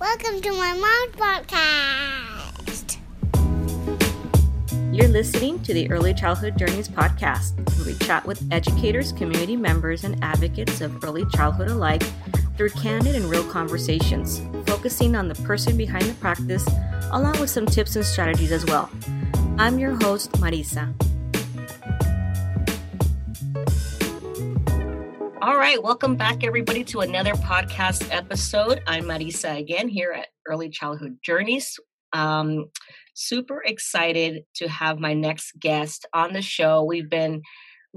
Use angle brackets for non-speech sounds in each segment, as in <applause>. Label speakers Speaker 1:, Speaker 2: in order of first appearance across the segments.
Speaker 1: Welcome to my mom's podcast.
Speaker 2: You're listening to the Early Childhood Journeys podcast, where we chat with educators, community members, and advocates of early childhood alike through candid and real conversations, focusing on the person behind the practice, along with some tips and strategies as well. I'm your host, Marisa. All right, welcome back, everybody, to another podcast episode. I'm Marisa again here at Early Childhood Journeys. Um, super excited to have my next guest on the show. We've been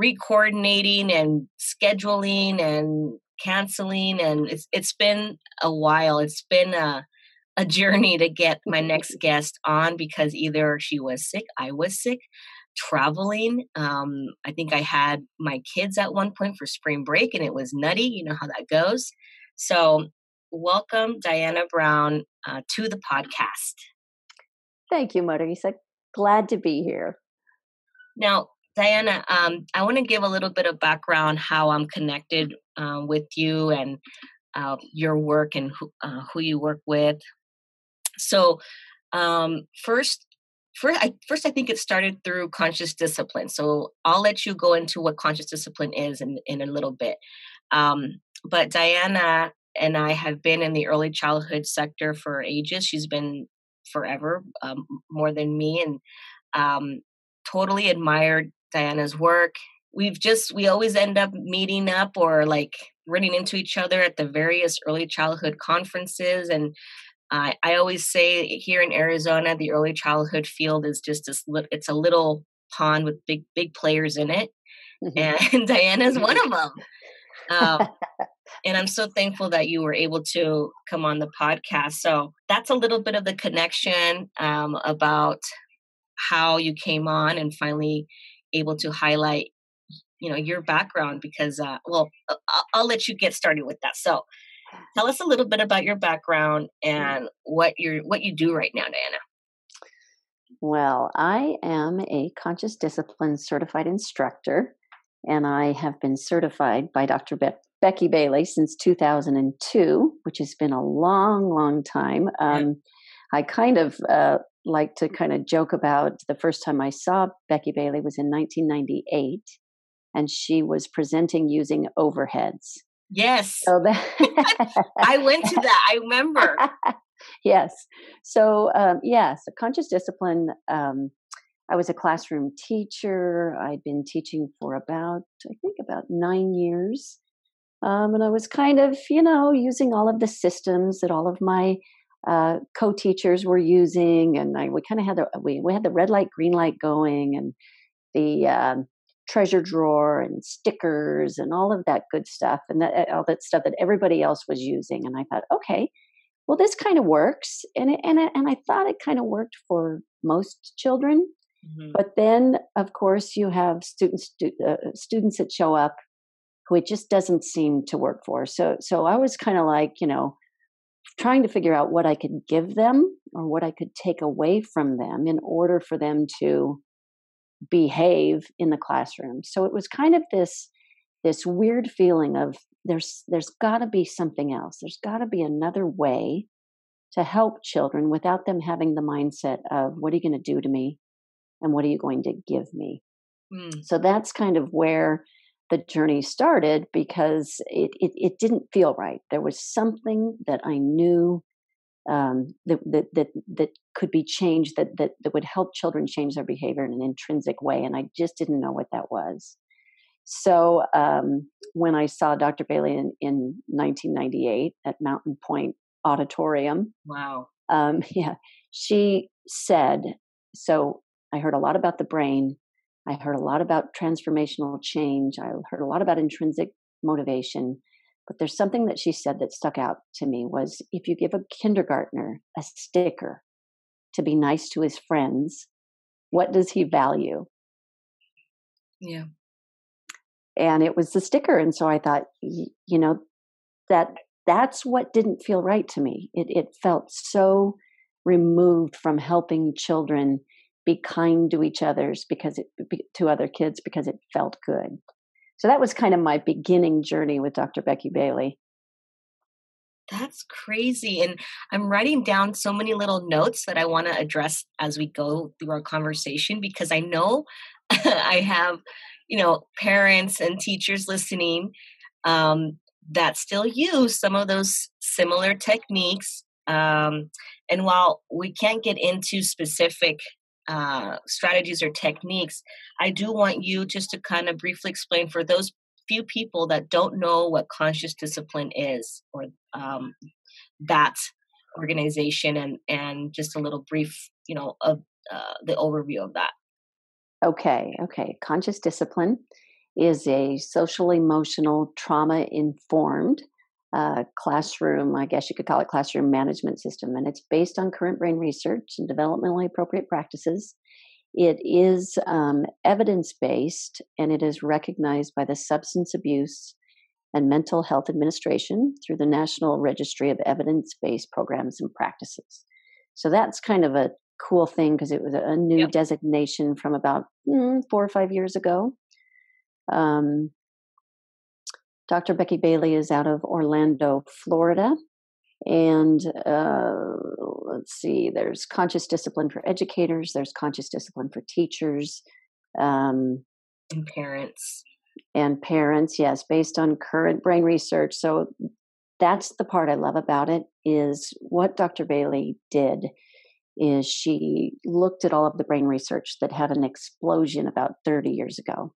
Speaker 2: recoordinating and scheduling and canceling, and it's it's been a while. It's been a a journey to get my next guest on because either she was sick, I was sick, traveling. Um, I think I had my kids at one point for spring break and it was nutty. You know how that goes. So, welcome, Diana Brown, uh, to the podcast.
Speaker 3: Thank you, Marisa. Glad to be here.
Speaker 2: Now, Diana, um, I want to give a little bit of background how I'm connected uh, with you and uh, your work and who, uh, who you work with. So, um, first, first I, first I think it started through conscious discipline. So I'll let you go into what conscious discipline is in in a little bit. Um, but Diana and I have been in the early childhood sector for ages. She's been forever, um, more than me, and um, totally admired Diana's work. We've just we always end up meeting up or like running into each other at the various early childhood conferences and uh, I always say here in Arizona, the early childhood field is just this. It's a little pond with big big players in it, <laughs> mm-hmm. and Diana's one of <laughs> them. Um, and I'm so thankful that you were able to come on the podcast. So that's a little bit of the connection um, about how you came on and finally able to highlight you know your background because uh, well I'll, I'll let you get started with that so Tell us a little bit about your background and what you what you do right now, Diana.
Speaker 3: Well, I am a conscious discipline certified instructor, and I have been certified by Dr. Be- Becky Bailey since 2002, which has been a long, long time. Um, I kind of uh, like to kind of joke about the first time I saw Becky Bailey was in 1998, and she was presenting using overheads.
Speaker 2: Yes. So that <laughs> I went to that. I remember. <laughs>
Speaker 3: yes. So um, yes, a conscious discipline. Um, I was a classroom teacher. I'd been teaching for about, I think, about nine years. Um, and I was kind of, you know, using all of the systems that all of my uh, co-teachers were using, and I we kind of had the we we had the red light, green light going, and the um, treasure drawer and stickers and all of that good stuff and that, all that stuff that everybody else was using. And I thought, okay, well, this kind of works. And, it, and, it, and I thought it kind of worked for most children. Mm-hmm. But then, of course, you have students stu- uh, students that show up who it just doesn't seem to work for. So, so I was kind of like, you know, trying to figure out what I could give them or what I could take away from them in order for them to behave in the classroom. So it was kind of this this weird feeling of there's there's got to be something else. There's got to be another way to help children without them having the mindset of what are you going to do to me and what are you going to give me. Mm. So that's kind of where the journey started because it, it, it didn't feel right. There was something that I knew um, that, that that that could be changed that that that would help children change their behavior in an intrinsic way, and I just didn't know what that was. So um, when I saw Dr. Bailey in, in 1998 at Mountain Point Auditorium,
Speaker 2: wow,
Speaker 3: um, <laughs> yeah, she said. So I heard a lot about the brain. I heard a lot about transformational change. I heard a lot about intrinsic motivation. But there's something that she said that stuck out to me was if you give a kindergartner a sticker to be nice to his friends, what does he value?
Speaker 2: Yeah.
Speaker 3: And it was the sticker. And so I thought, you know, that that's what didn't feel right to me. It it felt so removed from helping children be kind to each other's because it to other kids because it felt good. So that was kind of my beginning journey with Dr. Becky Bailey.
Speaker 2: That's crazy. And I'm writing down so many little notes that I want to address as we go through our conversation because I know <laughs> I have, you know, parents and teachers listening um, that still use some of those similar techniques. Um, and while we can't get into specific uh, strategies or techniques, I do want you just to kind of briefly explain for those few people that don't know what conscious discipline is or um, that organization and and just a little brief you know of uh, the overview of that.
Speaker 3: Okay okay conscious discipline is a social emotional trauma informed uh, classroom i guess you could call it classroom management system and it's based on current brain research and developmentally appropriate practices it is um, evidence based and it is recognized by the Substance Abuse and Mental Health Administration through the National Registry of Evidence Based Programs and Practices. So that's kind of a cool thing because it was a new yep. designation from about mm, four or five years ago. Um, Dr. Becky Bailey is out of Orlando, Florida, and uh, let's see there's conscious discipline for educators there's conscious discipline for teachers um,
Speaker 2: and parents.
Speaker 3: and parents yes based on current brain research. So that's the part i love about it is what dr bailey did is she looked at all of the brain research that had an explosion about 30 years ago.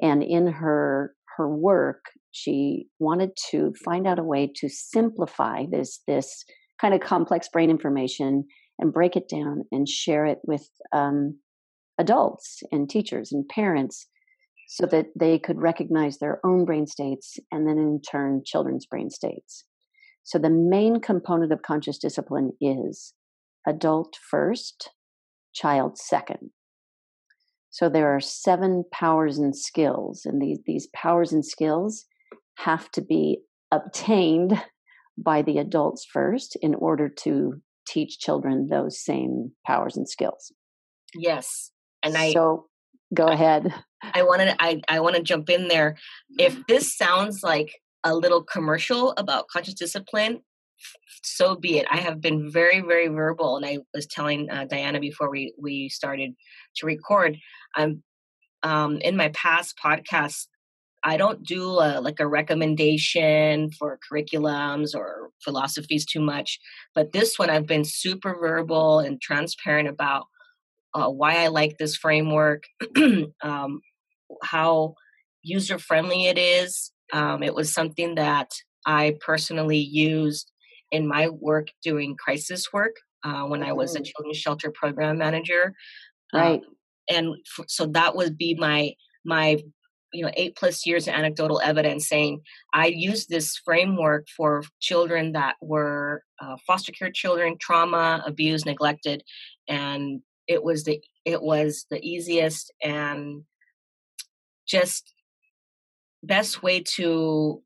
Speaker 3: And in her her work she wanted to find out a way to simplify this this kind of complex brain information and break it down and share it with um, adults and teachers and parents so that they could recognize their own brain states and then in turn children's brain states. So the main component of conscious discipline is adult first child second so there are seven powers and skills and these these powers and skills have to be obtained by the adults first in order to teach children those same powers and skills.
Speaker 2: Yes. And I
Speaker 3: So go ahead.
Speaker 2: I wanted I I want to jump in there. If this sounds like a little commercial about conscious discipline, so be it. I have been very, very verbal, and I was telling uh, Diana before we we started to record. I'm um, in my past podcasts. I don't do a, like a recommendation for curriculums or philosophies too much, but this one I've been super verbal and transparent about uh, why I like this framework, <clears throat> um, how user friendly it is. Um, it was something that I personally used in my work doing crisis work uh, when I was a mm. children's shelter program manager.
Speaker 3: Right. Um,
Speaker 2: and f- so that would be my my you know eight plus years of anecdotal evidence saying i used this framework for children that were uh, foster care children trauma abused neglected and it was the it was the easiest and just best way to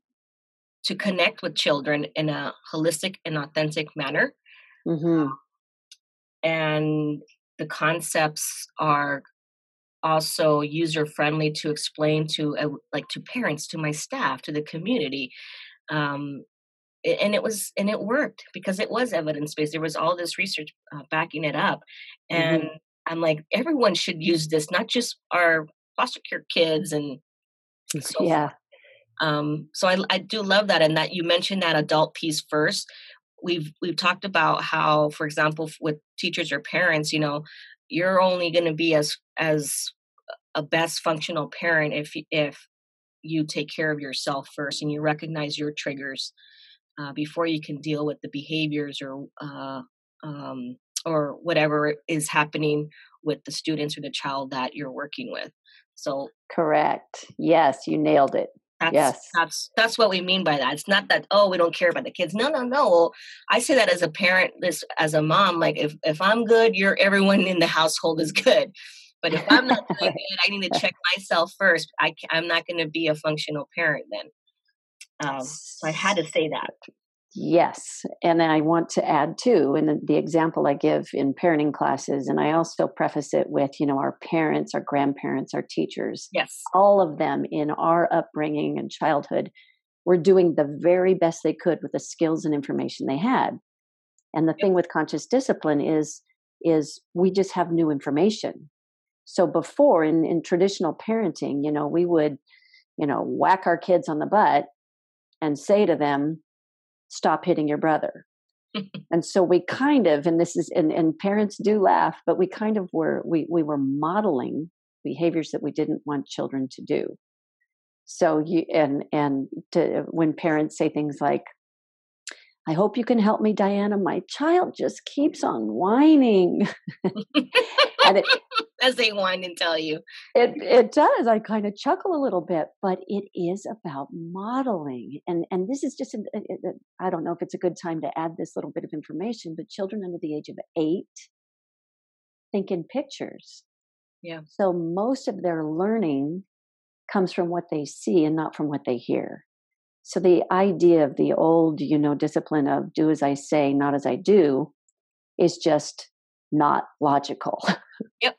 Speaker 2: to connect with children in a holistic and authentic manner.
Speaker 3: Mm-hmm.
Speaker 2: and the concepts are also user friendly to explain to uh, like to parents to my staff to the community. Um, and it was and it worked because it was evidence based there was all this research uh, backing it up. And mm-hmm. i'm like everyone should use this not just our foster care kids and
Speaker 3: so yeah
Speaker 2: um, so I, I do love that and that you mentioned that adult piece first we've we've talked about how for example with teachers or parents you know you're only going to be as as a best functional parent if if you take care of yourself first and you recognize your triggers uh, before you can deal with the behaviors or uh, um, or whatever is happening with the students or the child that you're working with. So
Speaker 3: correct. Yes, you nailed it.
Speaker 2: That's,
Speaker 3: yes,
Speaker 2: that's that's what we mean by that. It's not that oh we don't care about the kids. No, no, no. I say that as a parent, this as a mom. Like if if I'm good, you're everyone in the household is good. But if I'm not doing good, <laughs> I need to check myself first. I I'm not going to be a functional parent then. Um, so I had to say that.
Speaker 3: Yes, and I want to add too, in the, the, example I give in parenting classes, and I also preface it with, you know, our parents, our grandparents, our teachers.
Speaker 2: Yes,
Speaker 3: all of them in our upbringing and childhood were doing the very best they could with the skills and information they had. And the thing with conscious discipline is is we just have new information. So before in, in traditional parenting, you know, we would, you know, whack our kids on the butt and say to them, stop hitting your brother. <laughs> and so we kind of, and this is, and, and parents do laugh, but we kind of were, we, we were modeling behaviors that we didn't want children to do. So you, and, and to, when parents say things like, I hope you can help me, Diana. My child just keeps on whining. <laughs> <laughs>
Speaker 2: and it, <laughs> As they whine and tell you.
Speaker 3: It it does. I kind of chuckle a little bit, but it is about modeling. And and this is just uh, I don't know if it's a good time to add this little bit of information, but children under the age of 8 think in pictures.
Speaker 2: Yeah.
Speaker 3: So most of their learning comes from what they see and not from what they hear. So the idea of the old, you know, discipline of do as I say, not as I do is just not logical. <laughs>
Speaker 2: Yep.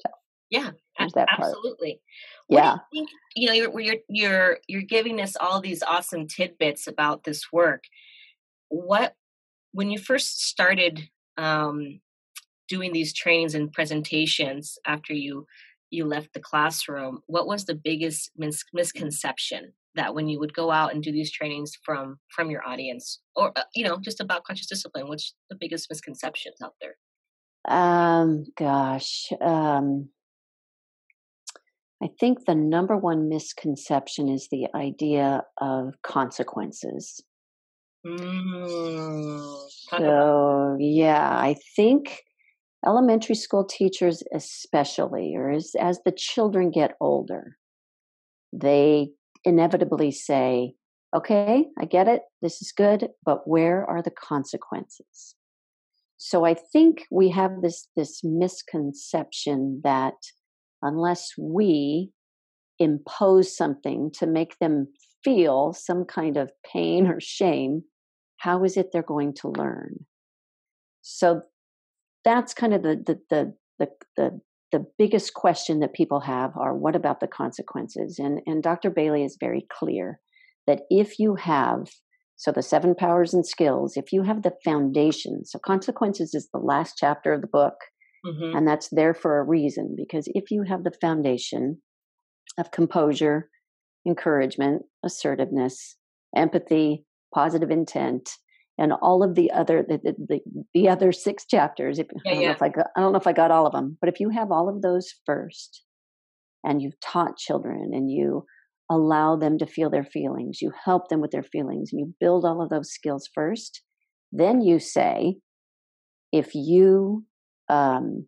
Speaker 2: so, yeah, absolutely.
Speaker 3: What yeah.
Speaker 2: You, think, you, know, you're, you're you're you're giving us all these awesome tidbits about this work. What when you first started um, doing these trainings and presentations after you you left the classroom, what was the biggest mis- misconception that when you would go out and do these trainings from from your audience, or uh, you know, just about conscious discipline? What's the biggest misconceptions out there?
Speaker 3: Um, gosh, um, I think the number one misconception is the idea of consequences.
Speaker 2: Mm,
Speaker 3: so, yeah, I think elementary school teachers, especially, or as, as the children get older, they inevitably say, okay, I get it, this is good, but where are the consequences? So I think we have this this misconception that unless we impose something to make them feel some kind of pain or shame, how is it they're going to learn? So that's kind of the the the the, the the biggest question that people have are what about the consequences and and dr bailey is very clear that if you have so the seven powers and skills, if you have the foundation, so consequences is the last chapter of the book, mm-hmm. and that's there for a reason because if you have the foundation of composure, encouragement, assertiveness, empathy, positive intent, and all of the other the, the, the other six chapters. If, yeah, I don't yeah. know if I got, I don't know if I got all of them, but if you have all of those first, and you've taught children, and you allow them to feel their feelings. You help them with their feelings and you build all of those skills first. Then you say, if you um,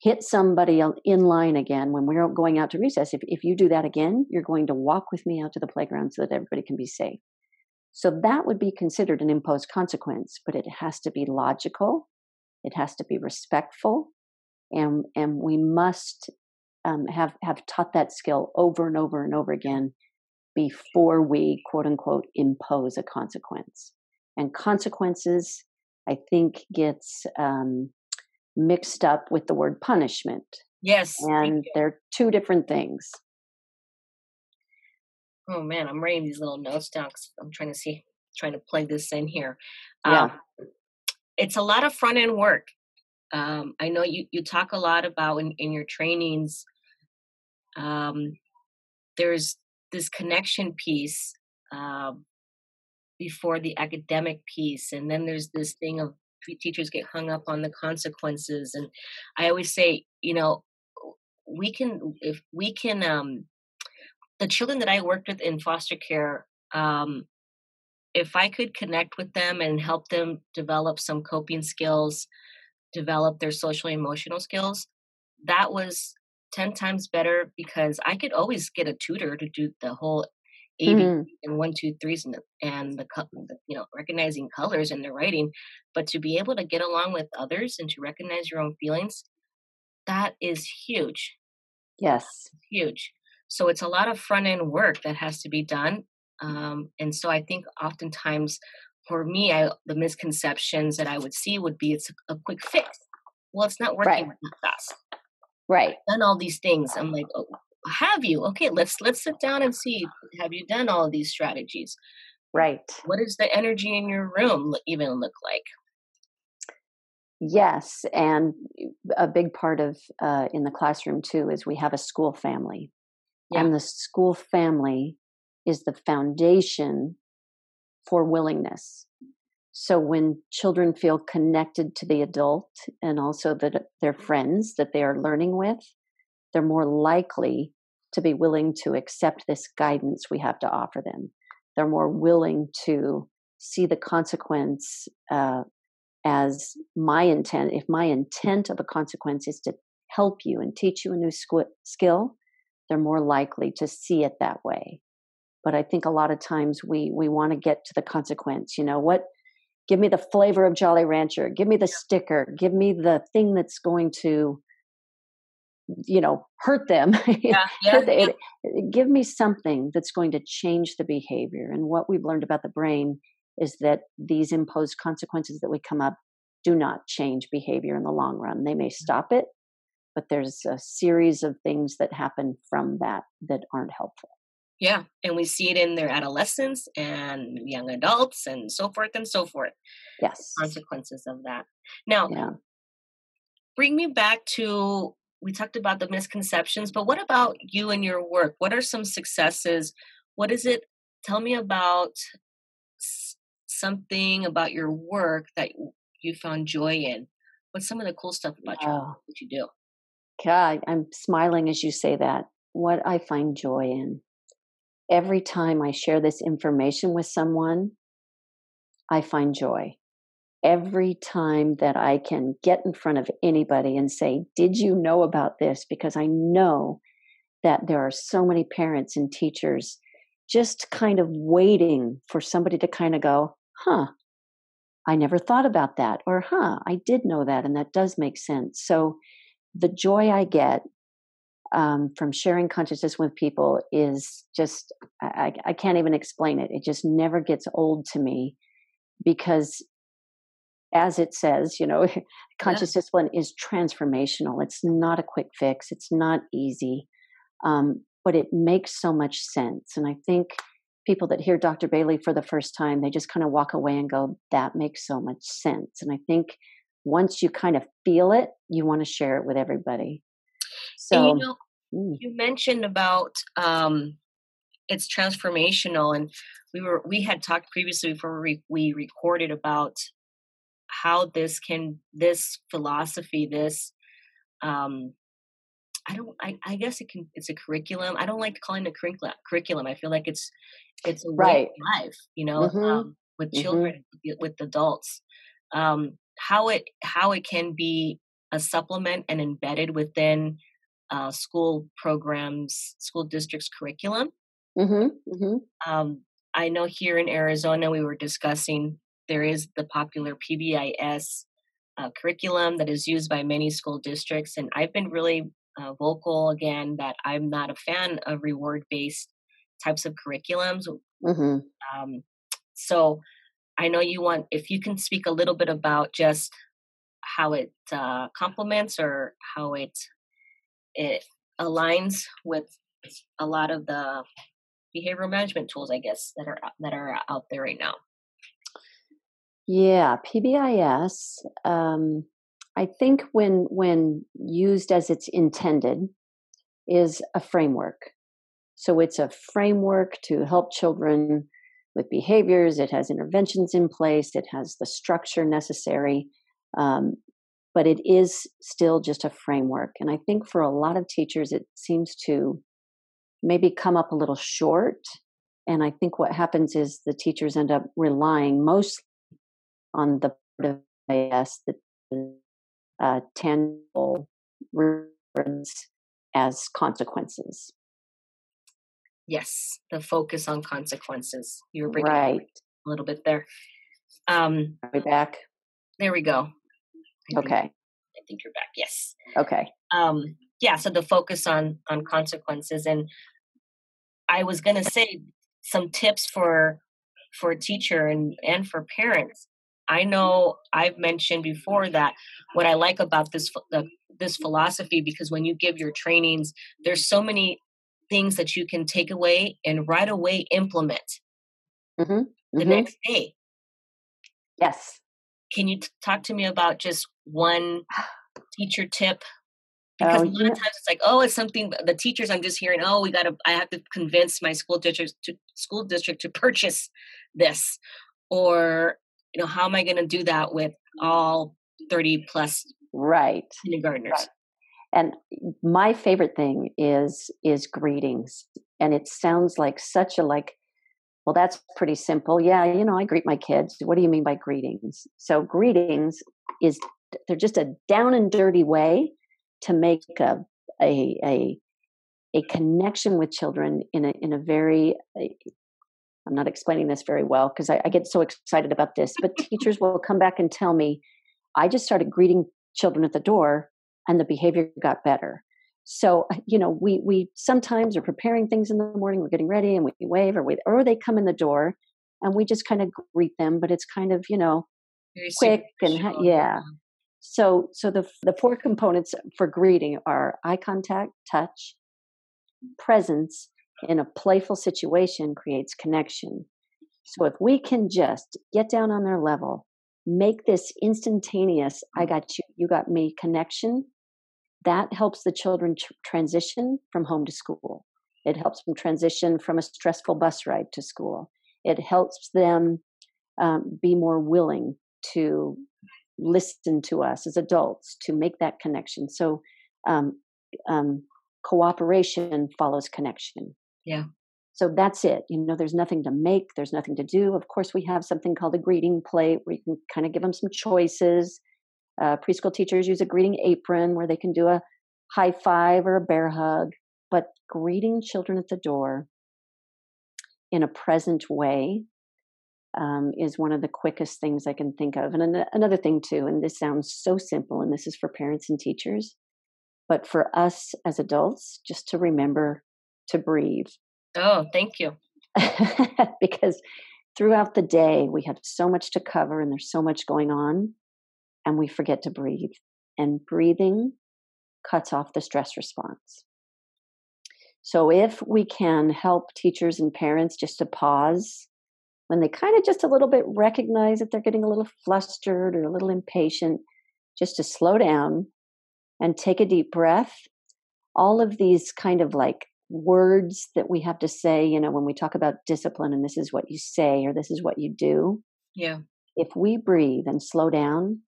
Speaker 3: hit somebody in line again when we're going out to recess, if, if you do that again, you're going to walk with me out to the playground so that everybody can be safe. So that would be considered an imposed consequence, but it has to be logical, it has to be respectful, and, and we must um, have have taught that skill over and over and over again before we quote unquote impose a consequence. And consequences, I think, gets um, mixed up with the word punishment.
Speaker 2: Yes,
Speaker 3: and they're two different things.
Speaker 2: Oh man, I'm writing these little notes down because I'm trying to see, trying to plug this in here. Yeah. Um, it's a lot of front end work. Um, I know you you talk a lot about in, in your trainings um, there's this connection piece uh, before the academic piece, and then there's this thing of teachers get hung up on the consequences. And I always say, you know, we can if we can um, the children that I worked with in foster care. Um, if I could connect with them and help them develop some coping skills, develop their social emotional skills, that was 10 times better because I could always get a tutor to do the whole A, mm-hmm. and one, two, threes and the, and the, you know, recognizing colors in their writing. But to be able to get along with others and to recognize your own feelings, that is huge.
Speaker 3: Yes.
Speaker 2: Huge. So it's a lot of front end work that has to be done. Um, and so I think oftentimes for me, I, the misconceptions that I would see would be it's a, a quick fix. Well, it's not working right. fast.
Speaker 3: Right.
Speaker 2: I've done all these things. I'm like, oh, have you? Okay, let's let's sit down and see. Have you done all these strategies?
Speaker 3: Right.
Speaker 2: What does the energy in your room even look like?
Speaker 3: Yes, and a big part of uh, in the classroom too is we have a school family, yeah. and the school family is the foundation for willingness. So when children feel connected to the adult and also that their friends that they are learning with, they're more likely to be willing to accept this guidance we have to offer them. They're more willing to see the consequence uh, as my intent. If my intent of a consequence is to help you and teach you a new squ- skill, they're more likely to see it that way. But I think a lot of times we we want to get to the consequence. You know what? Give me the flavor of Jolly Rancher. Give me the sticker. Give me the thing that's going to you know hurt them yeah, <laughs> yeah, yeah. give me something that's going to change the behavior and what we've learned about the brain is that these imposed consequences that we come up do not change behavior in the long run they may mm. stop it but there's a series of things that happen from that that aren't helpful
Speaker 2: yeah and we see it in their adolescence and young adults and so forth and so forth
Speaker 3: yes
Speaker 2: consequences of that now yeah. bring me back to we talked about the misconceptions, but what about you and your work? What are some successes? What is it? Tell me about something about your work that you found joy in. What's some of the cool stuff about your oh. what you do?
Speaker 3: God, I'm smiling as you say that. What I find joy in. Every time I share this information with someone, I find joy every time that I can get in front of anybody and say, Did you know about this? Because I know that there are so many parents and teachers just kind of waiting for somebody to kind of go, Huh, I never thought about that. Or, Huh, I did know that. And that does make sense. So the joy I get um, from sharing consciousness with people is just, I, I can't even explain it. It just never gets old to me because as it says, you know, <laughs> conscious yeah. discipline is transformational. It's not a quick fix, it's not easy, um, but it makes so much sense. And I think people that hear Dr. Bailey for the first time, they just kind of walk away and go, that makes so much sense. And I think once you kind of feel it, you want to share it with everybody.
Speaker 2: So, and you, know, mm. you mentioned about um, it's transformational, and we were we had talked previously before we, we recorded about how this can this philosophy this um i don't I, I guess it can it's a curriculum i don't like calling it curriculum curriculum i feel like it's it's a right life you know mm-hmm. um, with children mm-hmm. with adults um how it how it can be a supplement and embedded within uh, school programs school districts curriculum mm-hmm. mm-hmm. um i know here in arizona we were discussing there is the popular PBIS uh, curriculum that is used by many school districts. And I've been really uh, vocal again that I'm not a fan of reward based types of curriculums. Mm-hmm. Um, so I know you want, if you can speak a little bit about just how it uh, complements or how it it aligns with a lot of the behavioral management tools, I guess, that are that are out there right now.
Speaker 3: Yeah, PBIS. Um, I think when when used as it's intended, is a framework. So it's a framework to help children with behaviors. It has interventions in place. It has the structure necessary, um, but it is still just a framework. And I think for a lot of teachers, it seems to maybe come up a little short. And I think what happens is the teachers end up relying mostly on the part of IS the uh, tangible rewards as consequences.
Speaker 2: Yes, the focus on consequences. You were bringing right. a little bit there. Um,
Speaker 3: Are we back?
Speaker 2: There we go.
Speaker 3: I okay.
Speaker 2: Think, I think you're back. Yes.
Speaker 3: Okay.
Speaker 2: Um, yeah. So the focus on on consequences, and I was going to say some tips for for a teacher and and for parents I know I've mentioned before that what I like about this this philosophy because when you give your trainings, there's so many things that you can take away and right away implement
Speaker 3: hmm
Speaker 2: the
Speaker 3: hmm
Speaker 2: next day.
Speaker 3: Yes.
Speaker 2: Can you t- talk to me about just one teacher tip? Because
Speaker 3: Oh,
Speaker 2: a lot of times it's like, oh, it's something the teachers I'm just hearing, oh, we got to I have to convince my school district to school district to purchase this or you know, how am I going to do that with all 30 plus
Speaker 3: right.
Speaker 2: kindergartners?
Speaker 3: Right. And my favorite thing is is greetings. And it sounds like such a like, well, that's pretty simple. Yeah, you know, I greet my kids. What do you mean by greetings? So greetings is they're just a down and dirty way to make a a a, a connection with children in a in a very I'm not explaining this very well because I, I get so excited about this, but teachers will come back and tell me, I just started greeting children at the door and the behavior got better. So, you know, we we sometimes are preparing things in the morning, we're getting ready and we wave or we or they come in the door and we just kind of greet them, but it's kind of, you know,
Speaker 2: Very
Speaker 3: quick and yeah. So so the the four components for greeting are eye contact, touch, presence in a playful situation creates connection. So if we can just get down on their level, make this instantaneous, I got you, you got me connection, that helps the children tr- transition from home to school. It helps them transition from a stressful bus ride to school. It helps them um, be more willing to listen to us as adults to make that connection. So, um, um, cooperation follows connection.
Speaker 2: Yeah.
Speaker 3: So that's it. You know, there's nothing to make, there's nothing to do. Of course, we have something called a greeting plate where you can kind of give them some choices. Uh, preschool teachers use a greeting apron where they can do a high five or a bear hug. But greeting children at the door in a present way um, is one of the quickest things I can think of. And an- another thing, too, and this sounds so simple, and this is for parents and teachers, but for us as adults, just to remember to breathe.
Speaker 2: Oh, thank you. <laughs>
Speaker 3: because throughout the day, we have so much to cover and there's so much going on, and we forget to breathe. And breathing cuts off the stress response. So, if we can help teachers and parents just to pause when they kind of just a little bit recognize that they're getting a little flustered or a little impatient, just to slow down and take a deep breath. All of these kind of like words that we have to say, you know, when we talk about discipline and this is what you say or this is what you do,
Speaker 2: Yeah.
Speaker 3: if we breathe and slow down,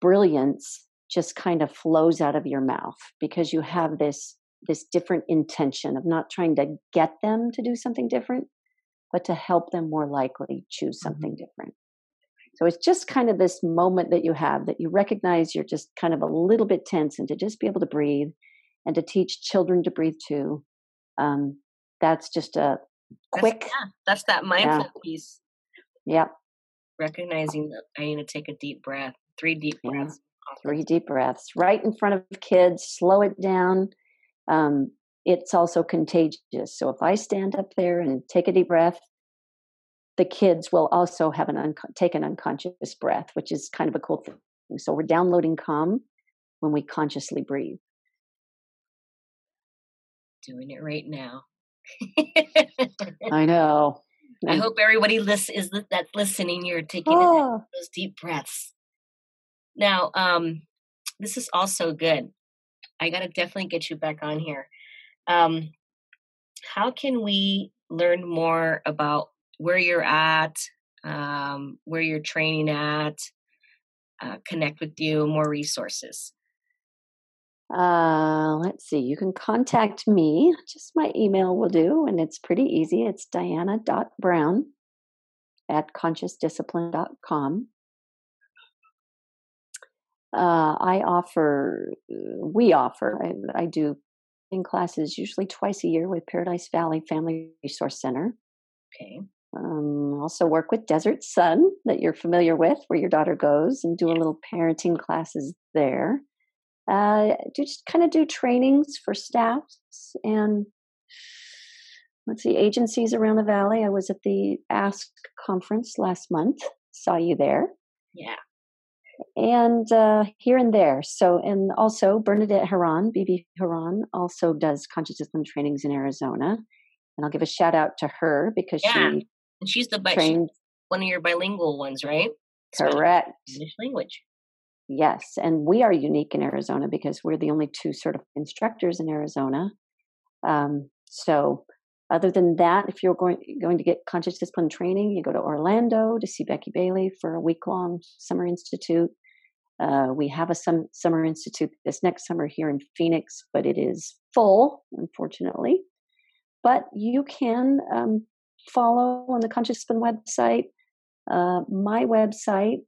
Speaker 3: brilliance just kind of flows out of your mouth because you have this this different intention of not trying to get them to do something different but to help them more likely choose something different so it's just kind of this moment that you have that you recognize you're just kind of a little bit tense and to just be able to breathe and to teach children to breathe too um, that's just a
Speaker 2: That's-
Speaker 3: quick
Speaker 2: yeah, that's that mindful piece.
Speaker 3: yeah
Speaker 2: Recognizing that I need to take a deep breath, three deep
Speaker 3: Yeah.
Speaker 2: breaths.
Speaker 3: three deep breaths right in front of kids slow it down um, it's also contagious so if i stand up there and take a deep breath the kids will also have an unco- take an unconscious breath which is kind of a cool thing so we're downloading calm when we consciously breathe
Speaker 2: Doing it right now.
Speaker 3: i know <laughs>
Speaker 2: I hope everybody lis- is that's listening. You're taking
Speaker 3: Oh,
Speaker 2: those deep breaths. Now, um, this is also good. I got to definitely get you back on here. Um, how can we learn more about where you're at, um, where you're training at, uh, connect with you, more resources?
Speaker 3: Uh, let's see. You can contact me. Just my email will do, and it's pretty easy. It's diana.brown at consciousdiscipline.com. Uh, I offer, we offer, I, I do classes usually twice a year with Paradise Valley Family Resource Center.
Speaker 2: Okay.
Speaker 3: Um, also work with Desert Sun that you're familiar with, where your daughter goes, and do a little parenting classes there. Uh, do just kind of do trainings for staffs and let's see agencies around the valley. I was at the Ask conference last month. Saw you there.
Speaker 2: Yeah.
Speaker 3: And uh, here and there. So, and also Bernadette Haran, BB Haran, also does conscious discipline trainings in Arizona. And I'll give a shout out to her because
Speaker 2: Yeah.
Speaker 3: she
Speaker 2: And she's the bi-
Speaker 3: trained
Speaker 2: she's one of your bilingual ones, right?
Speaker 3: Correct.
Speaker 2: English language.
Speaker 3: Yes, and we are unique in Arizona because we're the only two certified instructors in Arizona. Um, so, other than that, if you're going going to get conscious discipline training, you go to Orlando to see Becky Bailey for a week long summer institute. Uh, we have a some, summer institute this next summer here in Phoenix, but it is full, unfortunately. But you can um, follow on the Conscious Discipline website, uh, my website.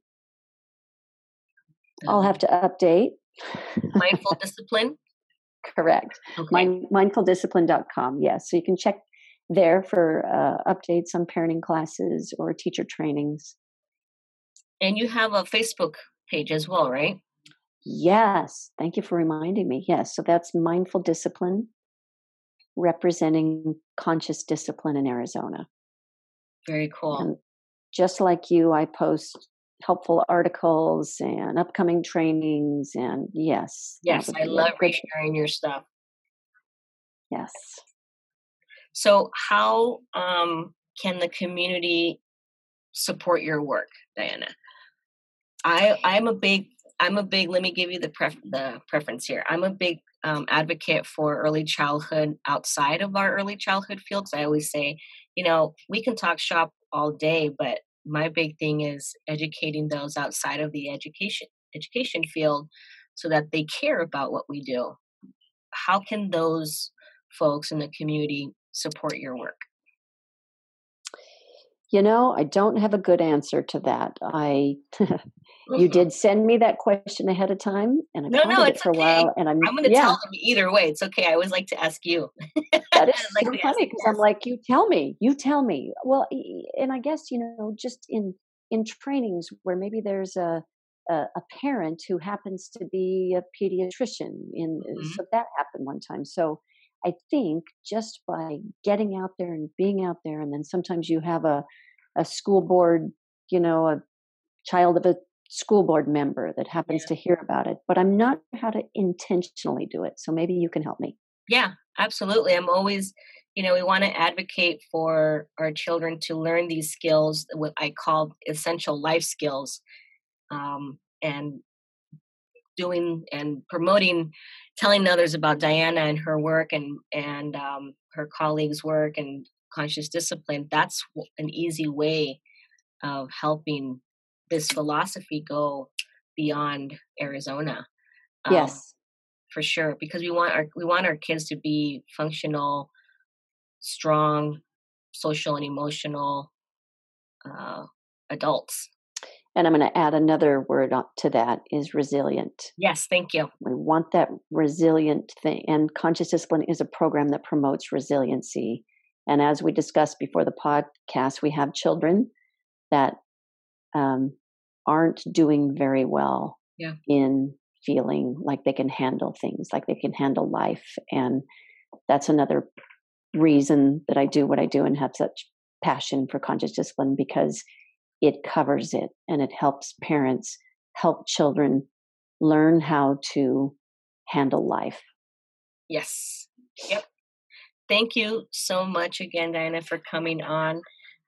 Speaker 3: I'll have to update.
Speaker 2: mindful discipline.
Speaker 3: Correct.
Speaker 2: Okay.
Speaker 3: Mind, mindfuldiscipline.com. Yes. So you can check there for uh, updates on parenting classes or teacher trainings.
Speaker 2: and you have a Facebook page as well, right?
Speaker 3: Yes. Thank you for reminding me. Yes. So that's Mindful Discipline representing conscious discipline in Arizona.
Speaker 2: Very cool.
Speaker 3: And just like you, I post helpful articles and upcoming trainings. And yes.
Speaker 2: yes, I love sharing your stuff.
Speaker 3: Yes.
Speaker 2: So, how um, can the community support your work, Diana? I I'm a big I'm a big. Let me give you the pref- the preference here. I'm a big um, advocate for early childhood outside of our early childhood fields. I always say, you know, we can talk shop all day, but my big thing is educating those outside of the education education field so that they care about what we do. How can those folks in the community support your work?
Speaker 3: You know, I don't have a good answer to that. I <laughs> you
Speaker 2: Mhm.
Speaker 3: did send me that question ahead of time, and I
Speaker 2: No, no,
Speaker 3: pondered it
Speaker 2: it's
Speaker 3: for
Speaker 2: okay.
Speaker 3: a while. And I'm,
Speaker 2: I'm going to
Speaker 3: yeah,
Speaker 2: tell them either way. It's okay. I always like to ask you. <laughs>
Speaker 3: that is
Speaker 2: like
Speaker 3: so funny because I'm like, you tell me, you tell me. Well, and I guess you know, just in in trainings where maybe there's a a, a parent who happens to be a pediatrician. In
Speaker 2: Mhm.
Speaker 3: so that happened one time. So I think just by getting out there and being out there, and then sometimes you have a a school board, you know, a child of a school board member that happens
Speaker 2: Yeah.
Speaker 3: to hear about it. But I'm not sure how to intentionally do it. So maybe you can help me.
Speaker 2: Yeah, absolutely. I'm always, you know, we want to advocate for our children to learn these skills, what I call essential life skills, um, and doing and promoting, telling others about Diana and her work and and um, her colleagues' work and conscious discipline. That's an easy way of helping this philosophy go beyond Arizona. Um,
Speaker 3: yes.
Speaker 2: for sure because we want our we want our kids to be functional strong social and emotional uh, adults
Speaker 3: And I'm going to add another word to that is resilient.
Speaker 2: yes thank you
Speaker 3: We want that resilient thing. And conscious discipline is a program that promotes resiliency. And as we discussed before the podcast, we have children that um, aren't doing very well
Speaker 2: Yeah.
Speaker 3: in feeling like they can handle things, like they can handle life. And that's another reason that I do what I do and have such passion for conscious discipline because it covers it and it helps parents help children learn how to handle life.
Speaker 2: yes yep thank you so much again diana for coming on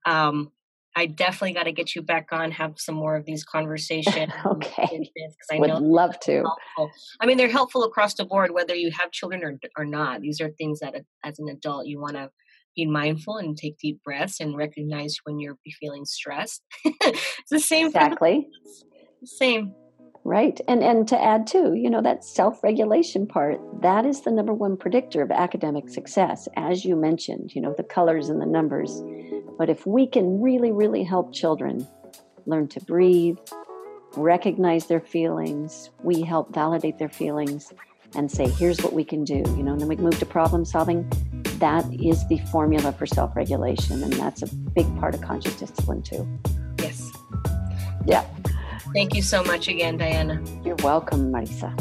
Speaker 2: um, i definitely got to get you back on have some more of these conversations <laughs>
Speaker 3: Okay.
Speaker 2: because i
Speaker 3: Would love to.
Speaker 2: helpful. I mean, they're helpful across the board, whether you have children or or not. These are things that, as an adult, you want to be mindful and take deep breaths and recognize when you're feeling stressed. <laughs> it's the same. for the-
Speaker 3: Exactly.
Speaker 2: Same.
Speaker 3: Right. And and to add too, you know, that self-regulation part, that is the number one predictor of academic success, as you mentioned, you know, the colors and the numbers. But if we can really, really help children learn to breathe, recognize their feelings, we help validate their feelings and say, here's what we can do, you know, and then we move to problem solving. That is the formula for self-regulation. And that's a big part of conscious discipline too.
Speaker 2: Yes.
Speaker 3: Yeah.
Speaker 2: Thank you so much again, Diana.
Speaker 3: You're welcome, Marisa.